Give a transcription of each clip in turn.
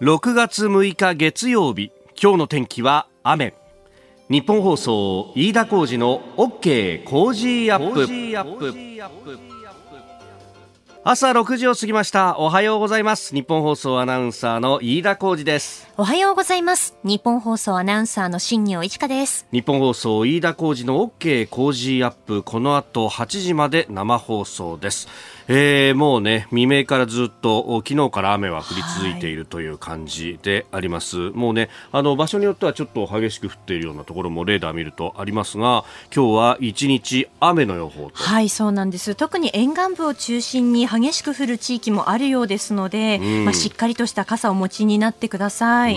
6月6日月曜日今日の天気は雨。日本放送飯田浩二の OK 工事アップ。朝6時を過ぎました。おはようございます。日本放送アナウンサーの飯田浩二です。おはようございます。日本放送アナウンサーの新業一華です。日本放送飯田浩二の OK 工事アップ。この後8時まで生放送ですえー、もうね未明からずっと昨日から雨は降り続いているという感じであります、はい、もうねあの場所によってはちょっと激しく降っているようなところもレーダー見るとありますが今日は一日雨の予報はいそうなんです。特に沿岸部を中心に激しく降る地域もあるようですので、まあ、しっかりとした傘をお持ちになってください。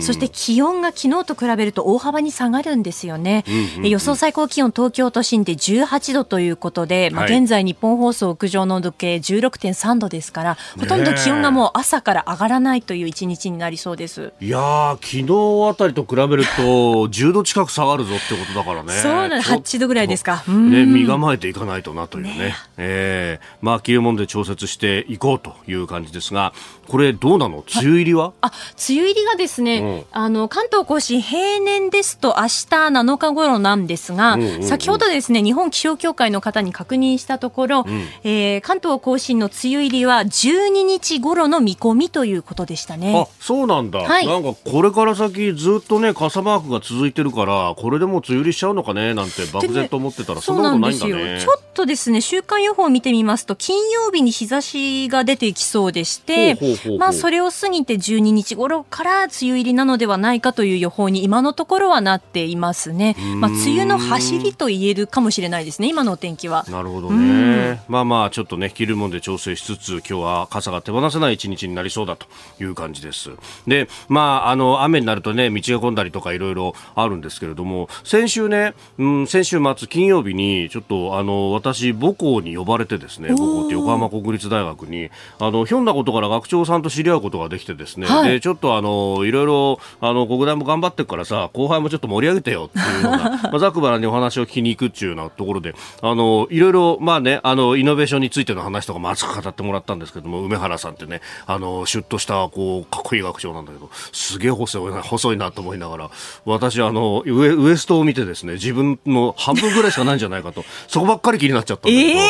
そして気温が昨日と比べると大幅に下がるんですよね、予想最高気温東京都心で18度ということで、まあ、現在日本放送屋上の計16.3度ですからほとんど気温がもう朝から上がらないという一日になりそうです。いや昨日あたりと比べると10度近く下がるぞってことだからね。そうなん8度ぐらいですか。ね身構えていかないとなというね。ねえ。ー、まあ着るもんで調節していこうという感じですがこれどうなの？梅雨入りは？あ梅雨入りがですね、うん、あの関東甲信平年ですと明日7日頃なんですが、先ほどですね日本気象協会の方に確認したところ、うん、えー、関東甲信の梅雨入りは12日頃の見込みということでしたね。あそうなんだ、はい、なんかこれから先ずっとね傘マークが続いてるからこれでも梅雨入りしちゃうのかねなんて漠然と思ってたら、そんなことないんだね。ちょっとですね週間予報を見てみますと金曜日に日差しが出てきそうでしてまあそれを過ぎて12日頃から梅雨入りなのではないかという予報に今のところはなっていますね。まあ梅雨の走りと言えるかもしれないですね今のお天気は。なるほどね。まあまあちょっとね着るもんで調整しつつ今日は傘が手放せない一日になりそうだという感じです。でまああの雨になるとね道が混んだりとかいろいろあるんですけれども先週ね、うん、先週末金曜日にちょっとあの私母校に呼ばれてですね母校って横浜国立大学にあのひょんなことから学長さんと知り合うことができてですね、はい、でちょっとあのいろいろあの国大も頑張ってるからさ後輩もちょっと盛り上げてよっていうような まあざくばらにお話を聞きに行くっていうようなところであのいろいろまあねあのイノベーションについての話とかも熱く語ってもらったんですけども梅原さんってねあのシュッとしたこうかっこいい学長なんだけどすげえ細いな 細いなと思いながら私あのウエウエストを見てですね自分の半分ぐらいしかないんじゃないかと そこばっかり気になっちゃったんだけど、え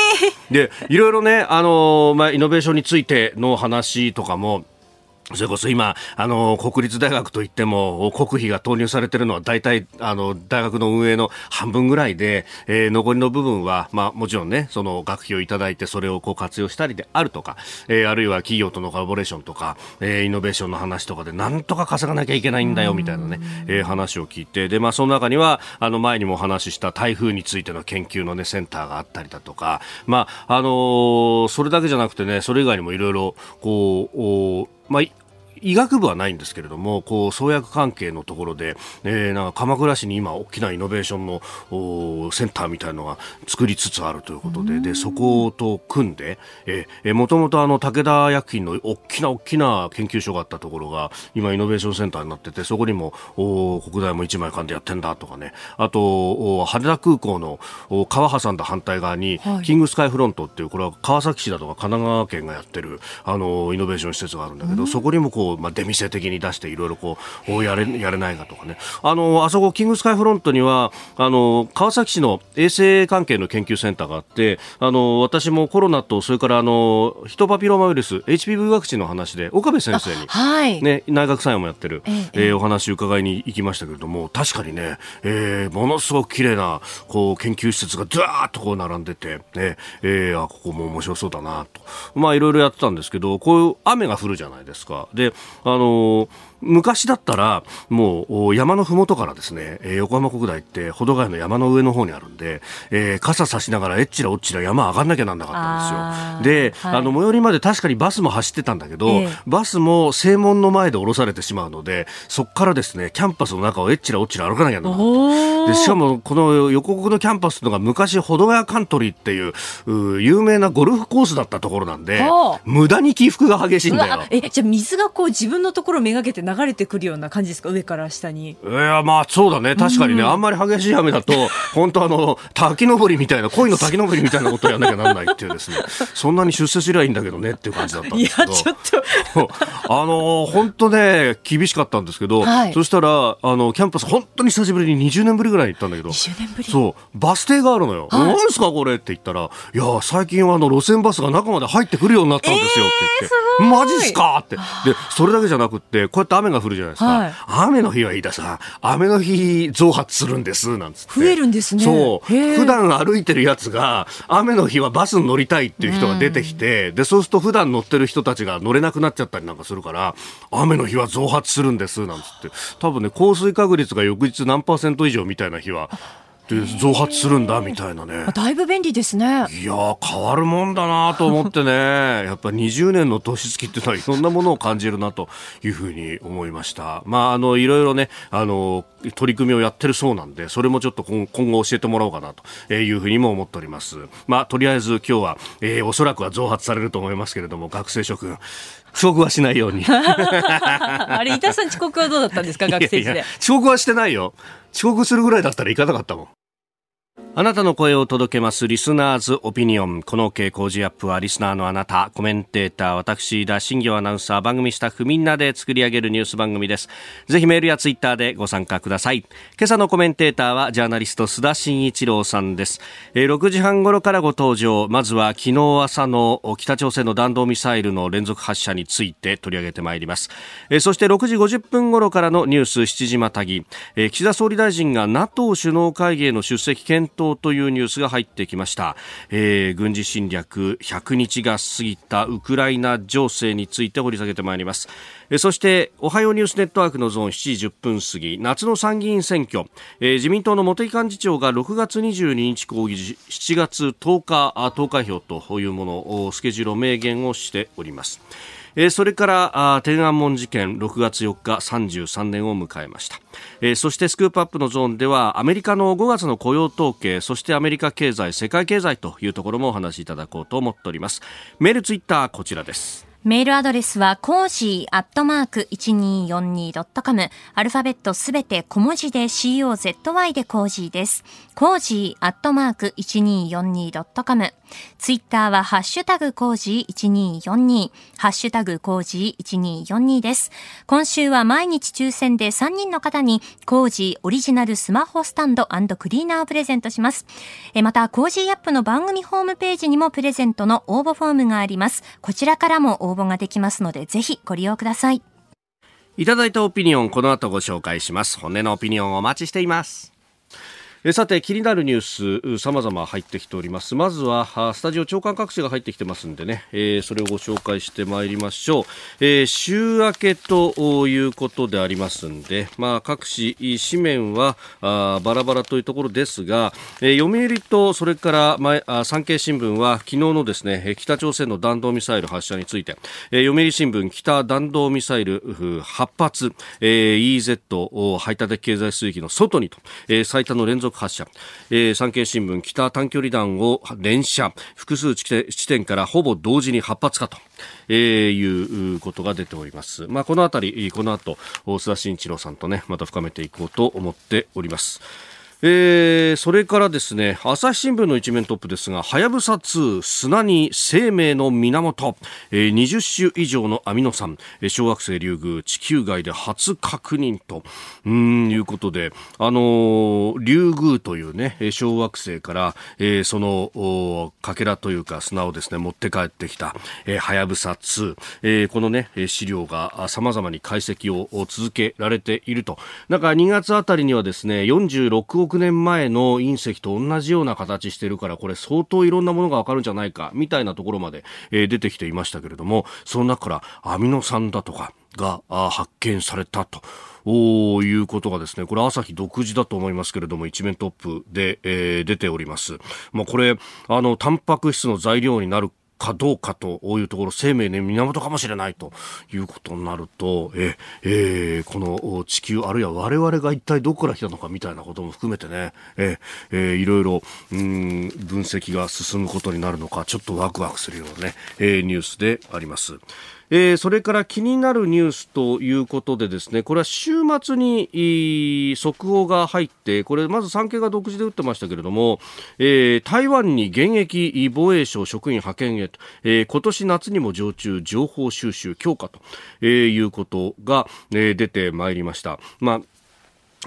ー、でいろいろねあの、まあ、イノベーションについての話とかもそれこそ今、あの、国立大学といっても、国費が投入されているのは大体、あの、大学の運営の半分ぐらいで、えー、残りの部分は、まあ、もちろんね、その学費をいただいて、それをこう活用したりであるとか、えー、あるいは企業とのコラボレーションとか、えー、イノベーションの話とかで、なんとか稼がなきゃいけないんだよ、みたいなね、えー、話を聞いて、で、まあ、その中には、あの、前にもお話しした台風についての研究のね、センターがあったりだとか、まあ、あのー、それだけじゃなくてね、それ以外にもいろいろ、こう、まあ、医学部はないんですけれどもこう創薬関係のところで、えー、なんか鎌倉市に今大きなイノベーションのセンターみたいのが作りつつあるということででそこと組んでもともと武田薬品の大きな大きな研究所があったところが今イノベーションセンターになっててそこにも国大も一枚間でやってんだとかね。あと羽田空港の川挟んだ反対側に、はい、キングスカイフロントっていうこれは川崎市だとか神奈川県がやってるあのイノベーション施設があるんだけどそこにもこうまあ、出店的に出していろいろこうやれやれないかとかね。あのあそこキングスカイフロントにはあの川崎市の衛生関係の研究センターがあってあの私もコロナとそれからあのヒトパピローマウイルス HPV ワクチンの話で岡部先生に、はい。ね、内閣参与もやってる、えええー、お話伺いに行きましたけれども確かにね、えー、ものすごく綺麗なこう研究施設がずーっとこう並んでて、ねえー、あここも面白そうだなと。まあいろいろやってたんですけどこういう雨が降るじゃないですか。であの昔だったらもう山のふもとからですね、えー、横浜国大って保土ヶ谷の山の上の方にあるんで、えー、傘差しながらえっちらおっちら山上がんなきゃなんなかったんですよ。で、はい、あの最寄りまで確かにバスも走ってたんだけど、えー、バスも正門の前で降ろされてしまうのでそこからですねキャンパスの中をえっちらおっちら歩かなきゃならないでしかもこの横国のキャンパスのが昔保土ヶ谷カントリーっていう有名なゴルフコースだったところなんで無駄に起伏が激しいんだよ。えじゃあ水がここう自分のところめがけて流れてくるような感じですか？上から下に。いやまあそうだね。確かにね、うん、あんまり激しい雨だと 本当あの滝登りみたいな恋の滝登りみたいなことをやらなきゃならないっていうですね。そんなに出世すりゃいいんだけどねっていう感じだったんですけど。いやちょっと。あの本当ね厳しかったんですけど、はい、そしたらあのキャンパス本当に久しぶりに20年ぶりぐらい行ったんだけど。そう。バス停があるのよ、はい、何ですかこれって言ったらいや最近はあの路線バスが中まで入ってくるようになったんですよって言って、えー、マジっすかって。でそれだけじゃなくってこうやって雨が降るじゃないですか、はい、雨の日はいいださ雨の日増発するんです。なんつって。増えるんですね。そう。普段歩いてるやつが雨の日はバスに乗りたいっていう人が出てきて、うん、でそうすると普段乗ってる人たちが乗れなくなっちゃったりなんかするから雨の日は増発するんです。なんつって。多分ね降水確率が翌日何パーセント以上みたいな日はで増発するんだみたいなね。だいぶ便利ですね。いや変わるもんだなと思ってね。やっぱ20年の年月っていうのはいろんなものを感じるなというふうに思いました。まああのいろいろねあの取り組みをやってるそうなんでそれもちょっと今後教えてもらおうかなというふうにも思っております。まあとりあえず今日は、えー、おそらくは増発されると思いますけれども学生諸君遅刻はしないように あれ、板さん遅刻はどうだったんですか、学生時代。遅刻はしてないよ。遅刻するぐらいだったら行かなかったもん。あなたの声を届けますリスナーズオピニオン。この傾向時アップはリスナーのあなた、コメンテーター、私、田新行アナウンサー、番組スタッフみんなで作り上げるニュース番組です。ぜひメールやツイッターでご参加ください。今朝のコメンテーターはジャーナリスト須田慎一郎さんです。えー、6時半頃からご登場。まずは昨日朝の北朝鮮の弾道ミサイルの連続発射について取り上げてまいります。え、そして6時50分頃からのニュース7時またぎ。え、岸田総理大臣が NATO 首脳会議への出席検討というニュースが入ってきました、えー、軍事侵略100日が過ぎたウクライナ情勢について掘り下げてまいります、え、そしておはようニュースネットワークのゾーン7時10分過ぎ夏の参議院選挙、えー、自民党の茂木幹事長が6月22日講義7月10日投開票というものをスケジュールを明言をしております。えー、それから天安門事件6月4日33年を迎えました、えー、そしてスクープアップのゾーンではアメリカの5月の雇用統計そしてアメリカ経済世界経済というところもお話しいただこうと思っております。メールツイッターこちらです。メールアドレスは、コージーアットマーク 1242.com。アルファベットすべて小文字で COZY でコージーです。コージーアットマーク 1242.com。ツイッターはハッシュタグコージー1242、ハッシュタグコージー1242です。今週は毎日抽選で3人の方にコージーオリジナルスマホスタンドクリーナーをプレゼントします。えまた、コージーアップの番組ホームページにもプレゼントの応募フォームがあります。こちらからも応募応募ができますので、ぜひご利用ください。いただいたオピニオン、この後ご紹介します。本音のオピニオンお待ちしています。えさて気になるニュース様々入ってきております。まずはスタジオ長官各紙が入ってきてますんでね、えー、それをご紹介してまいりましょう、えー、週明けということでありますんで、まあ、各紙紙面はあバラバラというところですが、えー、読売とそれから前あ産経新聞は昨日のですね北朝鮮の弾道ミサイル発射について、えー、読売新聞北弾道ミサイル8発、えー、EZ 排他的経済水域の外にと、えー、最多の連続発射、えー、産経新聞北短距離弾を連射。複数地点からほぼ同時に8発かと、えー、いうことが出ております、まあ、このあたりこの後須田慎一郎さんとねまた深めていこうと思っております。えー、それからですね朝日新聞の一面トップですがはやぶさ2砂に生命の源、えー、20種以上のアミノ酸。小惑星リュウグウ地球外で初確認と。うんいうことであのー、リュウグウというね小惑星から、えー、そのかけらというか砂をですね持って帰ってきたはやぶさ2、えー、このね資料がさまざまに解析を続けられていると。なんか2月あたりにはですね46億億年前の隕石と同じような形してるからこれ相当いろんなものがわかるんじゃないかみたいなところまで、えー、出てきていましたけれどもその中からアミノ酸だとかが発見されたと。おいうことがですね、これ朝日独自だと思いますけれども、一面トップで、えー、出ております。まあ、これ、あの、タンパク質の材料になるかどうかというところ生命の源かもしれないということになるとえ、えー、この地球あるいは我々が一体どこから来たのかみたいなことも含めてねえ、えー、いろいろうん分析が進むことになるのかちょっとワクワクするようなね、えー、ニュースであります。えー、それから気になるニュースということでですねこれは週末に速報が入ってこれまず産経が独自で打ってましたけれども、えー、台湾に現役防衛省職員派遣へと、えー、今年夏にも常駐情報収集強化と、えー、いうことが、えー、出てまいりました。まあ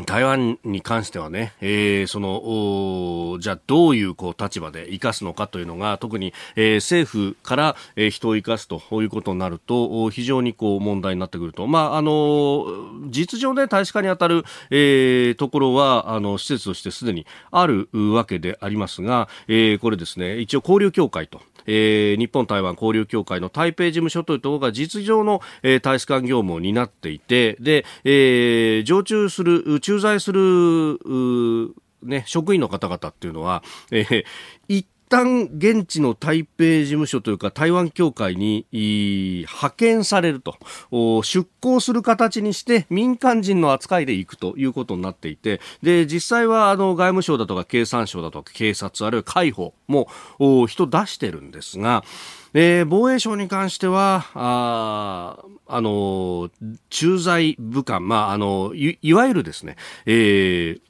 台湾に関してはね、えー、その、じゃあどういうこう立場で生かすのかというのが、特に、えー、政府から、えー、人を生かすということになると、非常にこう問題になってくると。まあ、あの、実情で大使館に当たる、えー、ところは、あの、施設としてすでにあるわけでありますが、えー、これですね、一応交流協会と、えー、日本台湾交流協会の台北事務所というところが実情の、えー、大使館業務を担っていて、で、えー、常駐する、駐在する、ね、職員の方々っていうのは、えー、一旦現地の台北事務所というか台湾協会に派遣されると。出向する形にして民間人の扱いで行くということになっていて。で実際はあの外務省だとか経産省だとか警察あるいは海保も人出してるんですがえー、防衛省に関しては、ああの、駐在武官、まあ、あのい、わゆるですね、えー、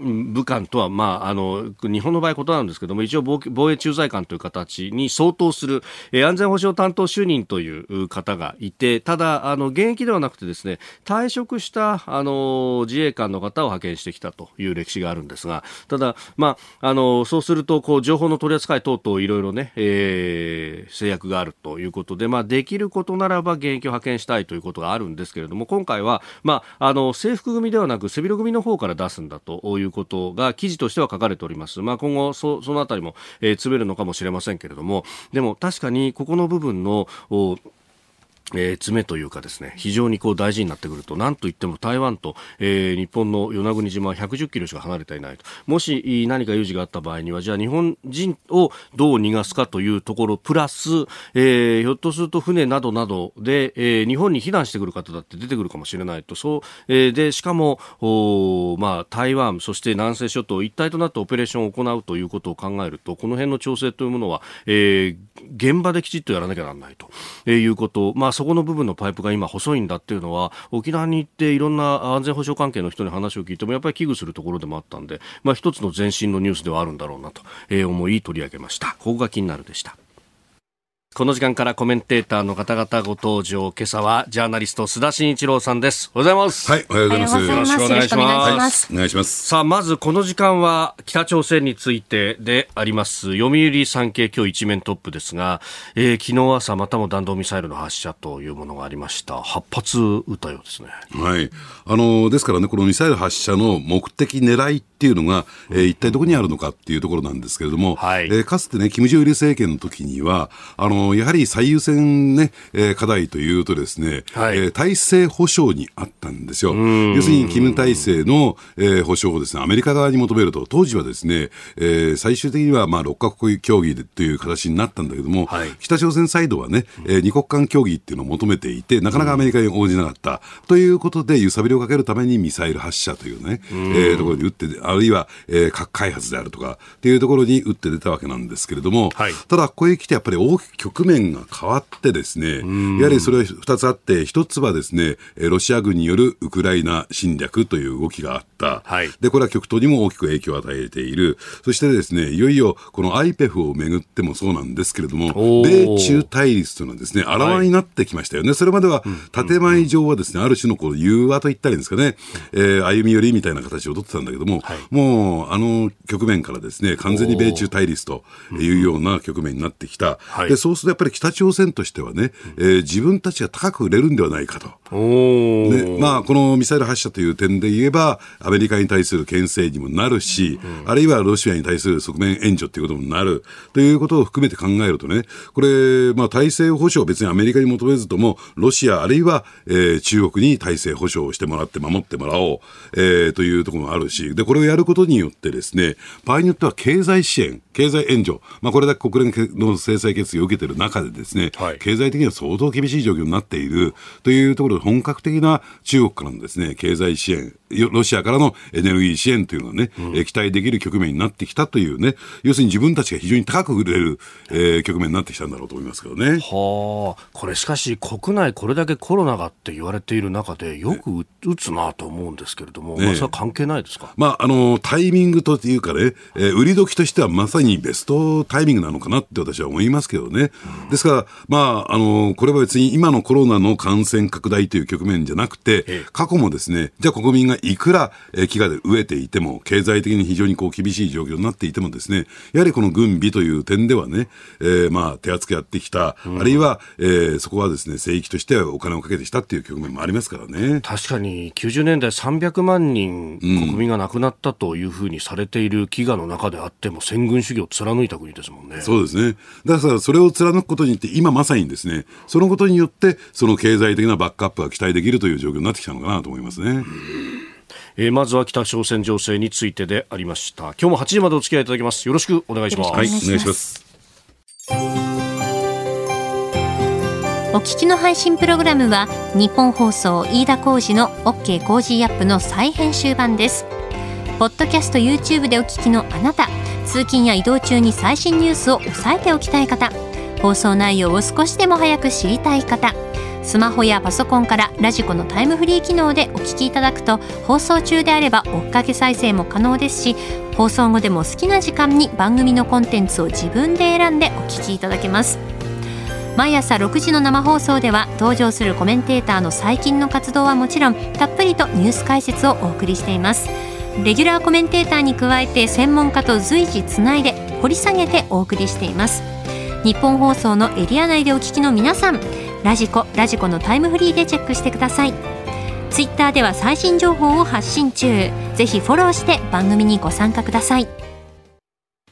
武官とは、まあ、あの日本の場合、ことなんですけども一応防衛駐在官という形に相当する、えー、安全保障担当主任という方がいてただあの、現役ではなくてですね退職したあの自衛官の方を派遣してきたという歴史があるんですがただ、まあ、あのそうするとこう情報の取り扱い等々いろいろね、えー、制約があるということで、まあ、できることならば現役を派遣したいということがあるんですけれども今回は、まあ、あの制服組ではなく背広組の方から出すんだといういうことが記事としては書かれております。まあ、今後そそのあたりも、えー、詰めるのかもしれませんけれども、でも確かにここの部分のえー、詰めというかですね非常にこう大事になってくると何といっても台湾と、えー、日本の与那国島は110キロしか離れていないと。もし何か有事があった場合にはじゃあ日本人をどう逃がすかというところプラス、えー、ひょっとすると船などなどで、えー、日本に避難してくる方だって出てくるかもしれないと。そう、えー、でしかもお、まあ、台湾そして南西諸島一体となってオペレーションを行うということを考えるとこの辺の調整というものは、えー、現場できちっとやらなきゃならないと、えー、いうこと、まあそこの部分のパイプが今細いんだっていうのは沖縄に行っていろんな安全保障関係の人に話を聞いてもやっぱり危惧するところでもあったんで、まあ一つの前進のニュースではあるんだろうなと、えー、思い取り上げました。ここが気になるでした。この時間からコメンテーターの方々ご登場。今朝はジャーナリスト須田慎一郎さんです。おはようございます。はい、おはようございます。よろしくお願いします。お願いします。さあ、まずこの時間は北朝鮮についてであります。読売産経今日一面トップですが、えー、昨日朝またも弾道ミサイルの発射というものがありました。8発撃ったようですね。はい。あの、ですからね、このミサイル発射の目的狙いっていうのが、えー、一体どこにあるのかっていうところなんですけれども、はい、えー、かつてね、金正日政権の時には、あの、やはり最優先ね、えー、課題というとですね、はい、えー、体制保障にあったんですよ。要するに、金体制の、えー、保障をですね、アメリカ側に求めると、当時はですね、えー、最終的には、まあ、6カ国協議でという形になったんだけども、はい、北朝鮮サイドはね、えー、二国間協議っていうのを求めていて、なかなかアメリカに応じなかった。ということで、揺さぶりをかけるためにミサイル発射というね、えー、ところに撃って、あるいは、えー、核開発であるとか、っていうところに打って出たわけなんですけれども、はい、ただ、ここへ来てやっぱり大きく局面が変わってですね、やはりそれは2つあって、1つはですね、ロシア軍によるウクライナ侵略という動きがあった。はい、で、これは極東にも大きく影響を与えている。そしてですね、いよいよこの IPEF をめぐってもそうなんですけれども、米中対立というのはですね、あらわになってきましたよね。はい、それまでは建前上はですね、ある種のこう融和と言ったらいいんですかね、えー、歩み寄りみたいな形を取ってたんだけども、はい、もう、あの局面からですね、完全に米中対立というような局面になってきた。で、そうするとやっぱり北朝鮮としてはね、えー、自分たちが高く売れるんではないかと。でまあ、このミサイル発射という点で言えば、アメリカに対する牽制にもなるし、うん、あるいはロシアに対する側面援助ということもなる。ということを含めて考えるとね、これ、まあ、体制保障、別にアメリカに求めずとも、ロシア、あるいは、えー、中国に体制保障をしてもらって、守ってもらおう、えー、というところもあるし、で、これをやることによってですね、場合によっては経済支援、経済援助、まあ、これだけ国連の制裁決議を受けている中でですね、はい、経済的には相当厳しい状況になっているというところで、本格的な中中国からのですね、経済支援、ロシアからのエネルギー支援というのがね、うん、期待できる局面になってきたというね、要するに自分たちが非常に高く売れる、えー、局面になってきたんだろうと思いますけどね。はあ、これしかし国内これだけコロナがって言われている中で、よく打つなと思うんですけれども、ね、まあ、それは関係ないですか、まあ、あの、タイミングというかね、えー、売り時としてはまさにベストタイミングなのかなって私は思いますけどね。うん、ですから、まあ、あの、これは別に今のコロナの感染拡大という局面じゃなくて、過去もですね、じゃあ国民がいくら、えー、飢餓で飢えていても、経済的に非常にこう厳しい状況になっていてもですね、やはりこの軍備という点ではね、えー、まあ、手厚くやってきた、うん、あるいは、えー、そこはですね、聖域としてはお金をかけてしたっていう局面もありますからね。確かに、90年代300万人国民が亡くなったというふうにされている飢餓の中であっても、戦軍主義を貫いた国ですもんね。そうですね。だからそれを貫くことによって、今まさにですね、そのことによって、その経済的なバックアップが期待できるという状況になってきたのかなと思いますね。えー、まずは北朝鮮情勢についてでありました。今日も8時までお付き合いいただきます。よろしくお願いします。はいお願いします。お聞きの配信プログラムはニッポン放送飯田浩司の OK コージーアップの再編集版です。ポッドキャスト YouTube でお聞きのあなた通勤や移動中に最新ニュースを押さえておきたい方放送内容を少しでも早く知りたい方スマホやパソコンからラジコのタイムフリー機能でお聞きいただくと放送中であれば追っかけ再生も可能ですし放送後でも好きな時間に番組のコンテンツを自分で選んでお聞きいただけます。毎朝6時の生放送では登場するコメンテーターの最近の活動はもちろんたっぷりとニュース解説をお送りしています。レギュラーコメンテーターに加えて専門家と随時つないで掘り下げてお送りしています。日本放送のエリア内でお聞きの皆さんラジコラジコのタイムフリーでチェックしてください。ツイッターでは最新情報を発信中。ぜひフォローして番組にご参加ください。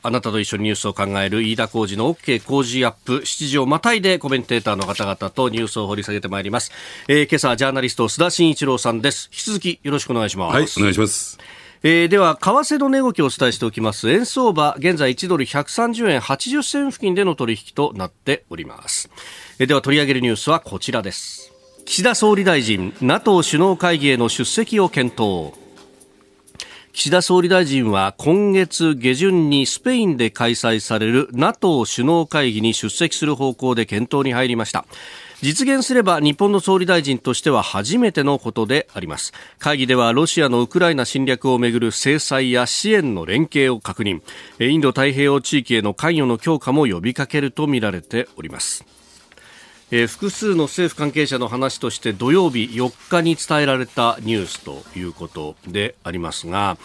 あなたと一緒にニュースを考える飯田浩二の OK 工事アップ7時をまたいでコメンテーターの方々とニュースを掘り下げてまいります、えー、今朝ジャーナリスト須田慎一郎さんです。引き続きよろしくお願いします。はいお願いしますえー、では、為替の値動きをお伝えしておきます。円相場、現在1ドル130円80銭付近での取引となっております。えー、では、取り上げるニュースはこちらです。岸田総理大臣、NATO 首脳会議への出席を検討。岸田総理大臣は今月下旬にスペインで開催される NATO 首脳会議に出席する方向で検討に入りました実現すれば日本の総理大臣としては初めてのことであります。会議ではロシアのウクライナ侵略をめぐる制裁や支援の連携を確認。インド太平洋地域への関与の強化も呼びかけるとみられております、複数の政府関係者の話として土曜日4日に伝えられたニュースということでありますが、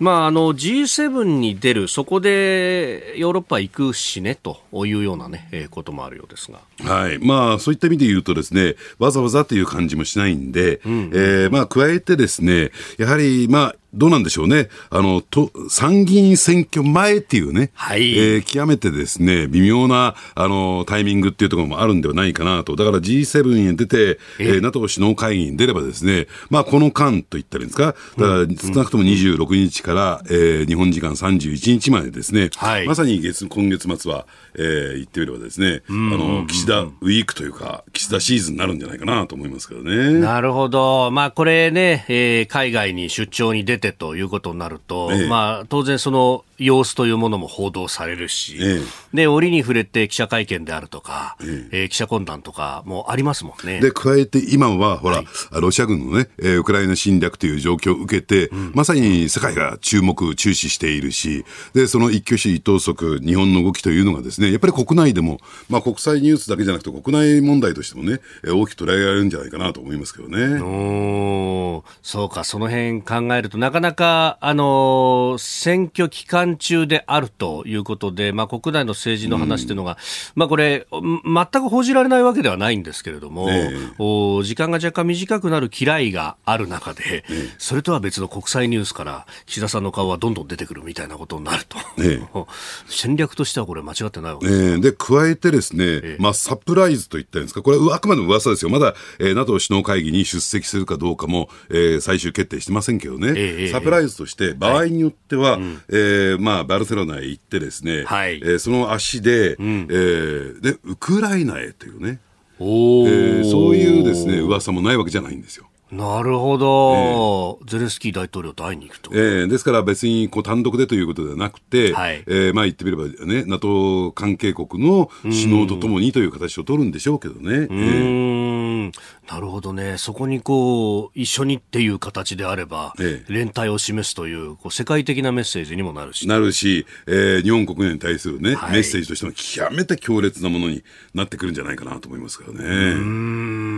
まあ、あの G7 に出る、そこでヨーロッパ行くしねというようなね、えー、こともあるようですが。はい。まあ、そういった意味で言うとですね、わざわざという感じもしないんで、うんうん、えー、まあ、加えてですね、やはり、まあ、どうなんでしょうね。あの、と、参議院選挙前っていうね、はい。えー、極めてですね、微妙な、あの、タイミングっていうところもあるんではないかなと。だから G7 に出て、えー、NATO 首脳会議に出ればですね、まあ、この間と言ったらいいんですか、だから少なくとも26日から、えー、日本時間31日までですね、はい。まさに月、今月末は、えー、言ってみればですね、あの、岸田ウィークというか、岸田シーズンになるんじゃないかなと思いますけどね。なるほど。まあ、これね、えー、海外に出張に出てということになると、ええ、まあ、当然その様子というものも報道されるし、ええ、で折に触れて記者会見であるとか、ええ。ー、記者懇談とかもありますもんね。で加えて今はほら、はい、ロシア軍のね、えー、ウクライナ侵略という状況を受けて、うん、まさに世界が注目注視しているし、でその一挙手一投足日本の動きというのがですねやっぱり国内でも、まあ、国際ニュースだけじゃなくて国内問題としてもね大きく捉えられるんじゃないかなと思いますけどね。おそうかその辺考えるとなかなかあの選挙期間中であるということで、まあ、国内の政治の話というのが、うん、まあ、これ、全く報じられないわけではないんですけれども、えお時間が若干短くなる嫌いがある中で、えそれとは別の国際ニュースから岸田さんの顔はどんどん出てくるみたいなことになると、え 戦略としてはこれ、間違ってないわけです、ね、で加えてですね、まあ、サプライズといったんですか、これ、あくまでも噂ですよ、まだ、えー、NATO 首脳会議に出席するかどうかも、えー、最終決定してませんけどね、サプライズとして、場合によっては、はい、えー、まあ、バルセロナへ行ってですね、はい、えー、その足で、うん、えー、で、ウクライナへというね、えー、そういうですね、噂もないわけじゃないんですよ。なるほど、えー、ゼレンスキー大統領と会いに行くと。えー、ですから別にこう単独でということではなくて、はい、えー、まあ言ってみればね、NATO 関係国の首脳とともにという形を取るんでしょうけどね。うん、えー、なるほどね。そこにこう、一緒にっていう形であれば、えー、連帯を示すというこう世界的なメッセージにもなるし。なるし、えー、日本国内に対するね、はい、メッセージとしても極めて強烈なものになってくるんじゃないかなと思いますからね。うん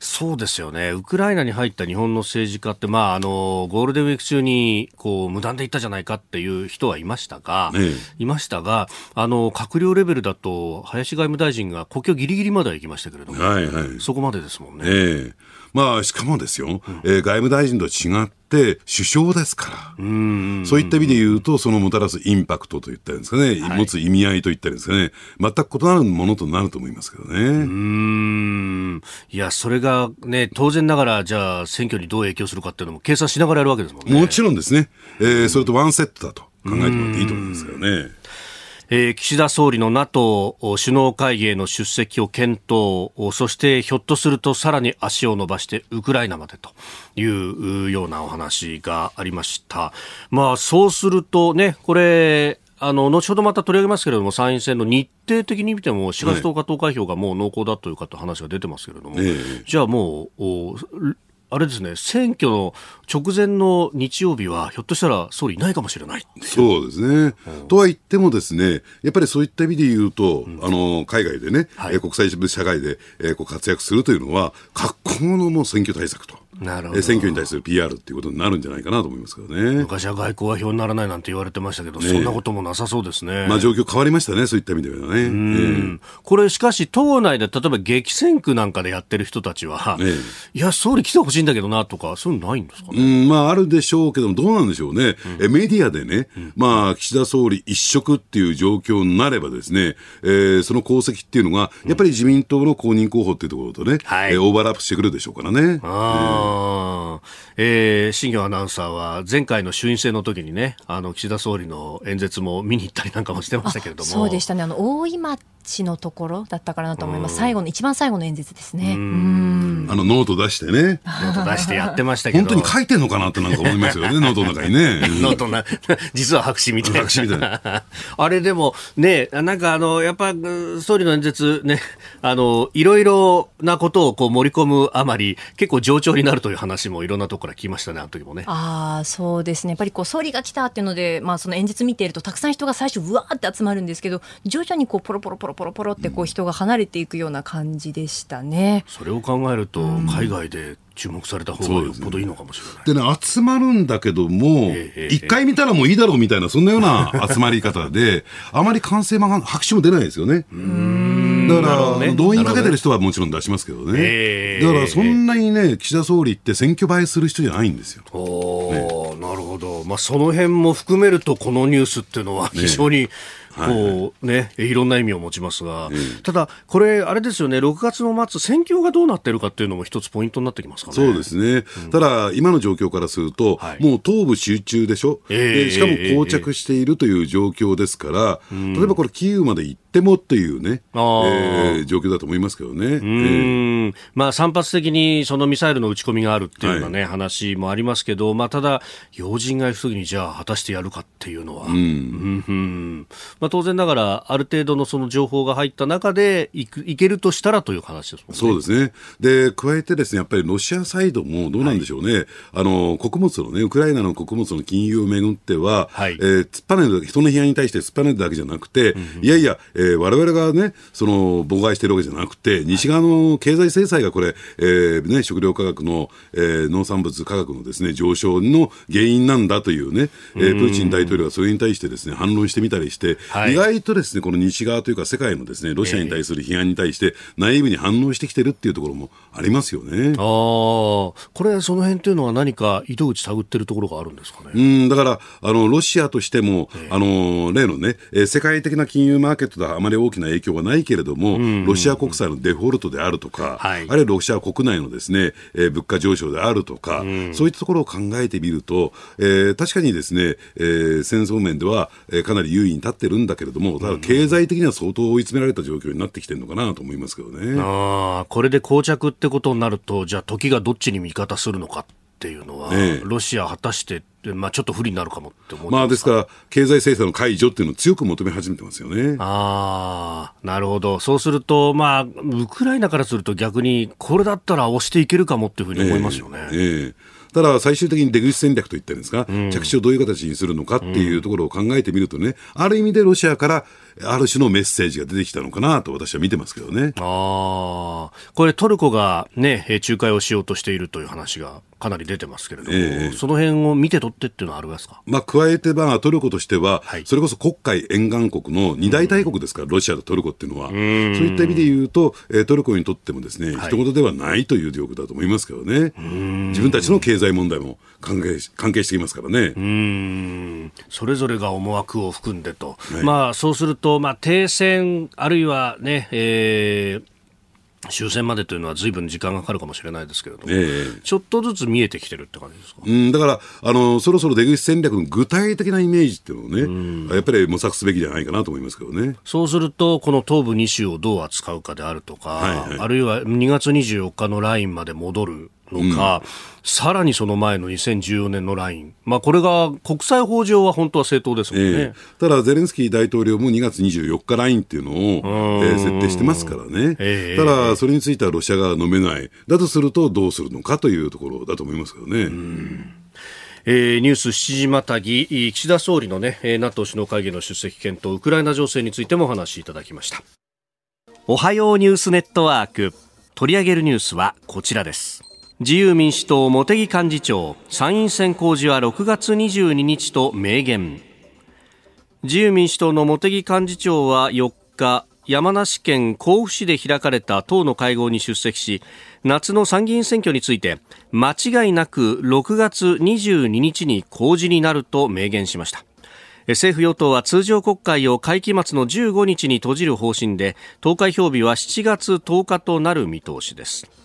そうですよね。ウクライナに入った日本の政治家って、まあ、あのゴールデンウィーク中にこう無断で行ったじゃないかっていう人はいましたが、ええ、いましたがあの閣僚レベルだと林外務大臣が国境ぎりぎりまでは行きましたけれども、はいはい、そこまでですもんね。えまあ、しかもですよ、うん、えー、外務大臣と違って、首相ですから、そういった意味で言うと、そのもたらすインパクトといったんですかね、はい、持つ意味合いといったんですかね、全く異なるものとなると思いますけどね。うん。いや、それがね、当然ながら、じゃあ、選挙にどう影響するかっていうのも計算しながらやるわけですもんね。もちろんですね、えー、それとワンセットだと考えてもらっていいと思いますけどね。えー、岸田総理の NATO 首脳会議への出席を検討、そしてひょっとするとさらに足を伸ばしてウクライナまでというようなお話がありました。まあそうするとね、これ、あの、後ほどまた取り上げますけれども、参院選の日程的に見ても、4月10日投開票がもう濃厚だというかと話が出てますけれども、じゃあもう、あれですね、選挙の直前の日曜日は、ひょっとしたら総理いないかもしれない。そうですね、うん、とは言っても、ですねやっぱりそういった意味で言うと、うん、あの海外でね、はい、国際社会で、えー、こう活躍するというのは、格好のもう選挙対策と。なるほど。選挙に対する PR っていうことになるんじゃないかなと思いますけどね。昔は外交は票にならないなんて言われてましたけど、ね、そんなこともなさそうですね、まあ、状況変わりましたね、そういった意味ではね。えー、これ、しかし、党内で例えば激戦区なんかでやってる人たちは、えー、いや、総理来てほしいんだけどなとか、そういうのないんですか、ね、うんまあ、あるでしょうけどどうなんでしょうね、うん、メディアでね、うん、まあ、岸田総理一色っていう状況になれば、ですね、えー、その功績っていうのが、やっぱり自民党の公認候補っていうところとね、はい、えー、オーバーラップしてくるでしょうからね。あーえー、新庄アナウンサーは前回の衆院選の時にね、あの岸田総理の演説も見に行ったりなんかもしてましたけれども。そうでしたね。あの大井町のところだったかなと思います。最後の一番最後の演説ですね。うんあのノート出してね。ノート出してやってましたけど。本当に書いてんのかなってなんか思いますよね。ノートの中にね。ノートな実は白紙みたいな。白紙みたいな。あれでもね、なんかあのやっぱ総理の演説ね、あのいろいろなことをこう盛り込むあまり結構冗長になるという話もいろんなところから聞きましたね、あの時もね。ああ、そうですね。やっぱりこう総理が来たっていうので、まあその演説見ているとたくさん人が最初うわーって集まるんですけど、徐々にこうポロポロポロポロポロってこう人が離れていくような感じでしたね。それを考えると、海外で注目された方がよっぽどいいのかもしれない。でね、集まるんだけども、一、回見たらもういいだろうみたいな、そんなような集まり方で、あまり歓声も拍手も出ないですよね。だから、動員かけてる人はもちろん出しますけどね。だからそんなにね、岸田総理って選挙映えする人じゃないんですよ。ね、なるほど。まあその辺も含めると、このニュースっていうのは非常に、ねこうね、いろんな意味を持ちますが、ただ、これ、あれですよね、6月の末、戦況がどうなってるかっていうのも一つポイントになってきますかね。そうですね。うん、ただ、今の状況からすると、はい、もう東部集中でしょ、えー、しかも膠着しているという状況ですから、えー、例えばこれ、キーウまで行ってもっていうね、えー、状況だと思いますけどね。うん、えー、まあ、散発的にそのミサイルの撃ち込みがあるっていうようなね、はい、話もありますけど、まあ、ただ、要人がいるときに、じゃあ、果たしてやるかっていうのは、うん、うん、まあ、当然ながら、ある程度のその情報が入った中でいくいけるとしたらという話ですもんね。そうですね。で、加えてですね、やっぱりロシアサイドもどうなんでしょうね。はい、あの、穀物のね、ウクライナの穀物の金融をめぐっては、はい、えー、突っぱねる人の批判に対して突っぱねるだけじゃなくて、うんうん、いやいや、えー、我々がね、その、妨害してるわけじゃなくて、西側の経済制裁がこれ、えー、ね、食料価格の、えー、農産物価格のですね、上昇の原因なんだというね、えー、プーチン大統領はそれに対してですね、反論してみたりして、はい、意外とですね、この西側というか世界のですね、ロシアに対する批判に対して、内部に反応してきてるっていうところもありますよね。ああ、これ、その辺というのは何か糸口探ってるところがあるんですかね？うん、だから、あの、ロシアとしても、あの、例のね、え世界的な金融マーケットではあまり大きな影響がないけれども、ロシア国債のデフォルトであるとか、はい、あるいはロシア国内のですね、えー、物価上昇であるとか、そういったところを考えてみると、えー、確かにですね、えー、戦争面では、えー、かなり優位に立ってるんんだけれども、ただ経済的には相当追い詰められた状況になってきてるのかなと思いますけどね。あこれで膠着ってことになると、じゃあ時がどっちに味方するのかっていうのは、ええ、ロシア果たしてまあ、ちょっと不利になるかもって思まあ、ですから、経済制裁の解除っていうのを強く求め始めてますよね。ああ、なるほど。そうすると、まあ、ウクライナからすると逆に、これだったら押していけるかもっていうふうに思いますよね。えー、えーただ最終的に出口戦略といったんですか、うん、着地をどういう形にするのかっていうところを考えてみるとね、ある意味でロシアからある種のメッセージが出てきたのかなと私は見てますけどね。ああ、これトルコがね、仲介をしようとしているという話がかなり出てますけれども、えー、その辺を見て取ってっていうのはありますか、まあ、加えて、まあ、トルコとしては、はい、それこそ黒海沿岸国の二大大国ですから、ロシアとトルコっていうのは、そういった意味で言うと、えー、トルコにとってもですね、はい、一言ではないという状況だと思いますけどね、自分たちの経済問題も関係関係していますからね。うん。それぞれが思惑を含んでと、はい、まあ、そうすると、まあ、停戦、あるいはね、えー終戦までというのはずいぶん時間がかかるかもしれないですけれども、えー、ちょっとずつ見えてきてるって感じですか、うん、だからあの、そろそろ出口戦略の具体的なイメージっていうのをね、うん、やっぱり模索すべきじゃないかなと思いますけどね。そうすると、この東部2州をどう扱うかであるとか、はいはい、あるいは2月24日のラインまで戻るのか、うん、さらにその前の2014年のライン、まあ、これが国際法上は本当は正当ですもんね、えー、ただ、ゼレンスキー大統領も2月24日ラインっていうのを、えー、設定してますからね、えー、ただ、それについてはロシア側飲めない、だとするとどうするのかというところだと思いますけどね。えー、ニュース7時またぎ岸田総理の、ね、NATO 首脳会議の出席検討ウクライナ情勢についてもお話しいただきました。おはようニュースネットワーク。取り上げるニュースはこちらです自由民主党茂木幹事長参院選公示は6月22日と明言。自由民主党の茂木幹事長は4日山梨県甲府市で開かれた党の会合に出席し夏の参議院選挙について間違いなく6月22日に公示になると明言しました。政府与党は通常国会を会期末の15日に閉じる方針で投開票日は7月10日となる見通しです。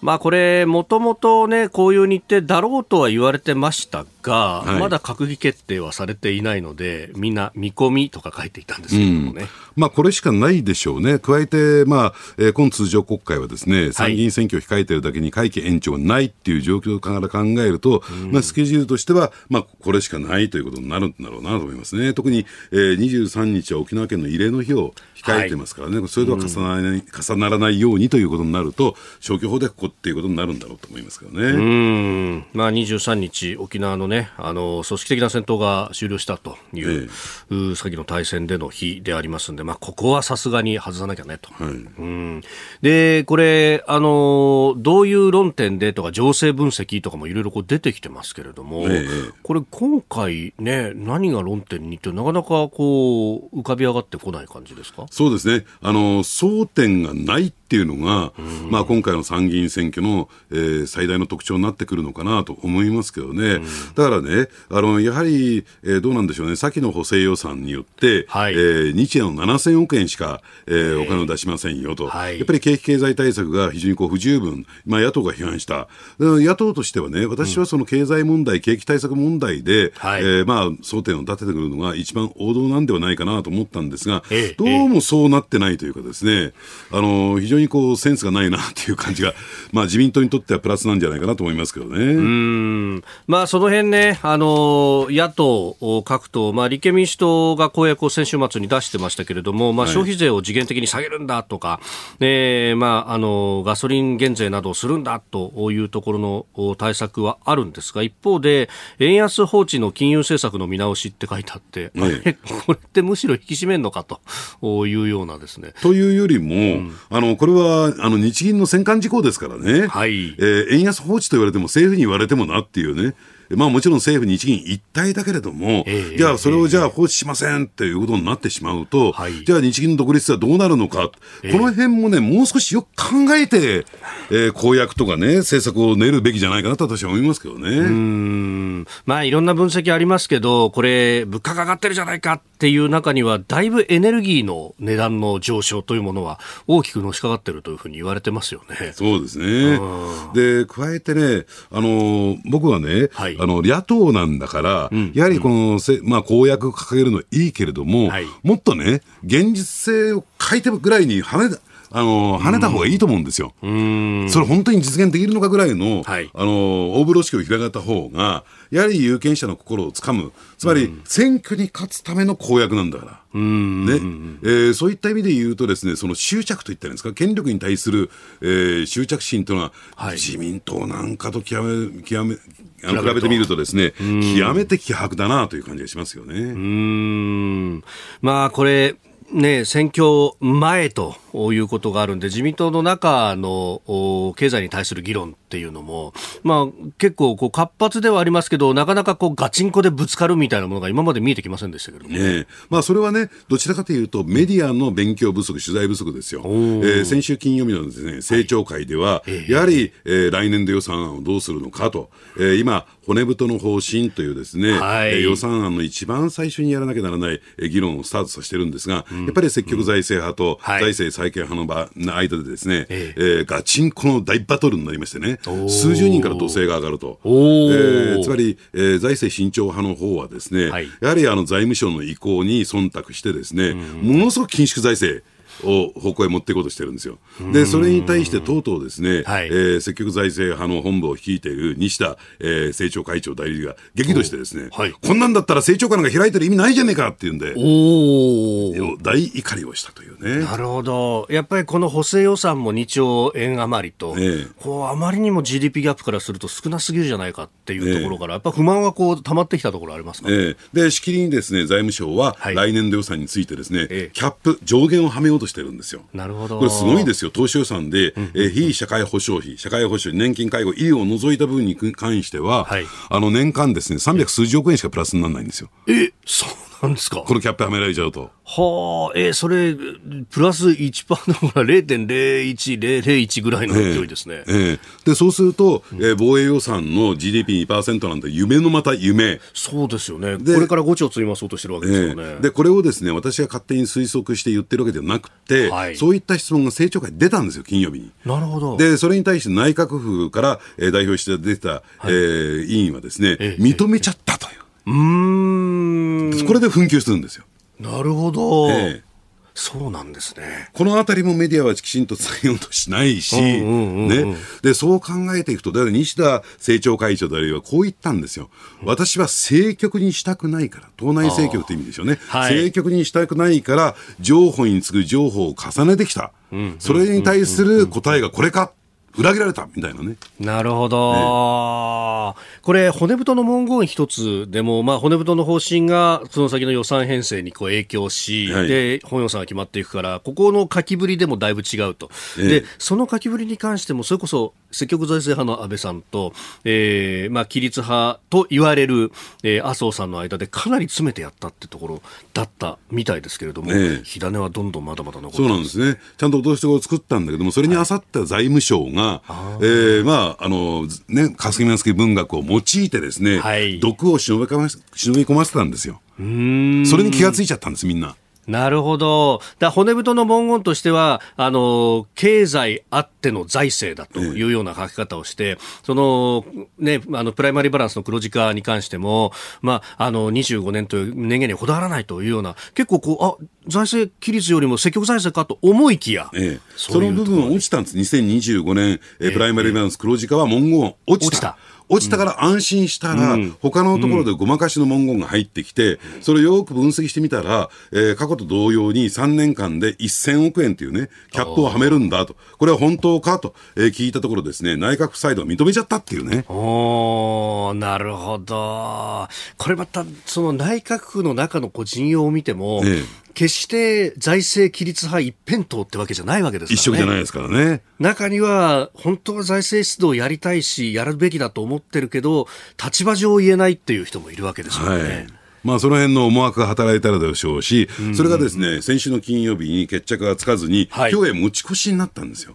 まあこれ、もともとね、こういう日程だろうとは言われてましたが、はい、まだ閣議決定はされていないので、みんな見込みとか書いていたんですけどもね。うん、まあこれしかないでしょうね。加えて、まあ、えー、今通常国会はですね、参議院選挙を控えているだけに会期延長がないっていう状況から考えると、うん、まあスケジュールとしては、まあこれしかないということになるんだろうなと思いますね。特に、えー、23日は沖縄県の慰霊の日を控えてますからね、はい、それとは重ならない、うん、重ならないようにということになると、消去法でここっていうことになるんだろうと思いますけどね。うんまあ、23日、沖縄のね、あの組織的な戦闘が終了したという、ええ、先の対戦での日でありますんで、まあ、ここはさすがに外さなきゃねと。はい、うん。で、これ、あの、どういう論点でとか、情勢分析とかもいろいろ出てきてますけれども、え、これ、今回ね、何が論点にって、なかなかこう、浮かび上がってこない感じですか？そうですね。あの、争点がないっていうのが、まあ、今回の参議院選挙の、えー、最大の特徴になってくるのかなと思いますけどね。だからね、あの、やはり、えー、どうなんでしょうね、先の補正予算によって、はい、えー、日円の7000億円しか、えー、お金を出しませんよと、はい、やっぱり景気経済対策が非常にこう不十分、まあ、野党が批判した。野党としてはね、私はその経済問題、景気対策問題で、はい、えー、まあ、争点を立ててくるのが一番王道なんではないかなと思ったんですが、どうもそうなってないというかですね、あの、非常にこう、センスがないなっていう感じが、まあ、自民党にとってはプラスなんじゃないかなと思いますけどね。うん。まあ、その辺ね、あの野党、各党、まあ、立憲民主党が公約を先週末に出してましたけれども、まあ、消費税を次元的に下げるんだとか、はい、えー、まあ、あのガソリン減税などをするんだというところの対策はあるんですが、一方で、円安放置の金融政策の見直しって書いてあって、はい、これってむしろ引き締めるのかというようなですね。というよりも、うん、あのこれはあの日銀の戦艦事項ですからね、はい。えー、円安放置と言われても、政府に言われてもなっていうね。まあもちろん政府、日銀一体だけれども、えー、じゃあそれをじゃあ放置しませんっていうことになってしまうと、はい、じゃあ日銀の独立はどうなるのか、えー、この辺もね、もう少しよく考えて、えー、公約とかね、政策を練るべきじゃないかなと私は思いますけどね。うん。まあいろんな分析ありますけど、これ、物価が上がってるじゃないかっていう中には、だいぶエネルギーの値段の上昇というものは大きくのしかかってるというふうに言われてますよね。そうですね。で、加えてね、あの、僕はね、はい、あの野党なんだから、うん、やはりこのせ、まあ、公約掲げるのはいいけれども、はい、もっとね、現実性を変えてぐらいに跳ねあの跳ねた方がいいと思うんですよ。それ本当に実現できるのかぐらいの、はい、あの大風呂敷を広げた方が、やはり有権者の心をつかむ、つまり選挙に勝つための公約なんだから。ね。えー、そういった意味で言うとですね、その執着といったらいいんですか、権力に対する、えー、執着心というのは、はい、自民党なんかと極め、極め、あの比べてみるとですね、極めて希薄だなという感じがしますよね。うん。まあ、これ、ね、選挙前ということがあるんで、自民党の中の経済に対する議論っていうのも、まあ、結構こう活発ではありますけど、なかなかこうガチンコでぶつかるみたいなものが今まで見えてきませんでしたけどね。まあ、それはね、どちらかというと、メディアの勉強不足、取材不足ですよ。えー、先週金曜日のですね、政調会では、はい、やはり、えー、来年度予算案をどうするのかと、えー、今、骨太の方針というですね、はい、予算案の一番最初にやらなきゃならない議論をスタートさせてるんですが、うん、やっぱり積極財政派と財政再建派の場の間でですね、えー、ガチンコの大バトルになりましてね、数十人から土星が上がると。えー、つまり、えー、財政慎重派の方はですね、はい、やはりあの財務省の意向に忖度してですね、うん、ものすごく緊縮財政、を方向へ持っていこうとしてるんですよ。で、それに対してとうとうですね、はい、えー、積極財政派の本部を率いている西田、えー、政調会長代理が激怒してですね、はい、こんなんだったら政調会なんか開いてる意味ないじゃねえかっていうんで、お大怒りをしたというね。なるほど。やっぱりこの補正予算も2兆円余りと、えこうあまりにも GDP ギャップからすると少なすぎるじゃないかっていうところから、やっぱ不満はこう溜まってきたところありますか、えで、しきりにですね、財務省は来年度予算についてですね、キャップ上限をはめようとしてるんですよ。なるほど。これすごいですよ。当初予算で、うん、えー、非社会保障費、社会保障、年金、介護、医療を除いた部分に関しては、はい、あの、年間ですね、300数十億円しかプラスにならないんですよ。え、そうなんですか？このキャップはめられちゃうと。はあ、えー、それ、プラス1%のほら0.01001ぐらいの勢いですね。えー、えー、で、そうすると、えー、防衛予算の GDP2% なんて夢のまた夢。そうですよね。これから5兆積み増そうとしてるわけですよね。えー、で、これをですね、私が勝手に推測して言ってるわけではなくて、はい、そういった質問が政調会出たんですよ、金曜日に。なるほど。で、それに対して内閣府から、えー、代表して出た、はい、えー、委員はですね、えー、認めちゃったという。うんこれで紛糾するんですよ。なるほど。ええそうなんですね。このあたりもメディアはきちんと伝えようとしないし、ね。で、そう考えていくと、だから西田政調会長であるいはこう言ったんですよ。私は政局にしたくないから、党内政局という意味でしょうね。はい、政局にしたくないから、情報に次ぐ情報を重ねてきた。それに対する答えがこれか。裏切られたみたいなね。なるほど。ね、これ、骨太の文言一つでも、まあ、骨太の方針がその先の予算編成にこう影響し、はい、で、本予算が決まっていくから、ここの書きぶりでもだいぶ違うと。で、その書きぶりに関しても、それこそ積極財政派の安倍さんと、えー、まあ、規律派と言われる、えー、麻生さんの間でかなり詰めてやったってところだったみたいですけれども、え火種はどんどんまだまだ残ってそうなんですね。ちゃんと落としを作ったんだけども、それにあさった財務省が、が、あえー、まあ、あの、ね、霞が関文学を用いてですね、はい、毒を忍び込ませたんですよ。それに気がついちゃったんです、みんな。なるほど。だ骨太の文言としては、あの、経済あっての財政だというような書き方をして、ええ、その、ね、あの、プライマリーバランスの黒字化に関しても、まあ、あの、25年という年限にこだわらないというような、結構こう、あ、財政規律よりも積極財政かと思いきや、ええ、その部分は落ちたんです。2025年、えプライマリーバランス黒字化は文言は落ちた。落ちたから安心したら、うん、他のところでごまかしの文言が入ってきて、それをよく分析してみたら、えー、過去と同様に3年間で1000億円というね、キャップをはめるんだと。これは本当か？と、えー、聞いたところですね、内閣府サイドは認めちゃったっていうね。おなるほど。これまた、その内閣府の中のこう陣容を見ても、ええ決して財政規律派一辺倒ってわけじゃないわけですからね。一色じゃないですからね。中には、本当は財政出動をやりたいし、やるべきだと思ってるけど、立場上言えないっていう人もいるわけですよね。はいまあ、その辺の思惑が働いたらでしょうし、それがですね、先週の金曜日に決着がつかずに、はい、今日へ持ち越しになったんですよ。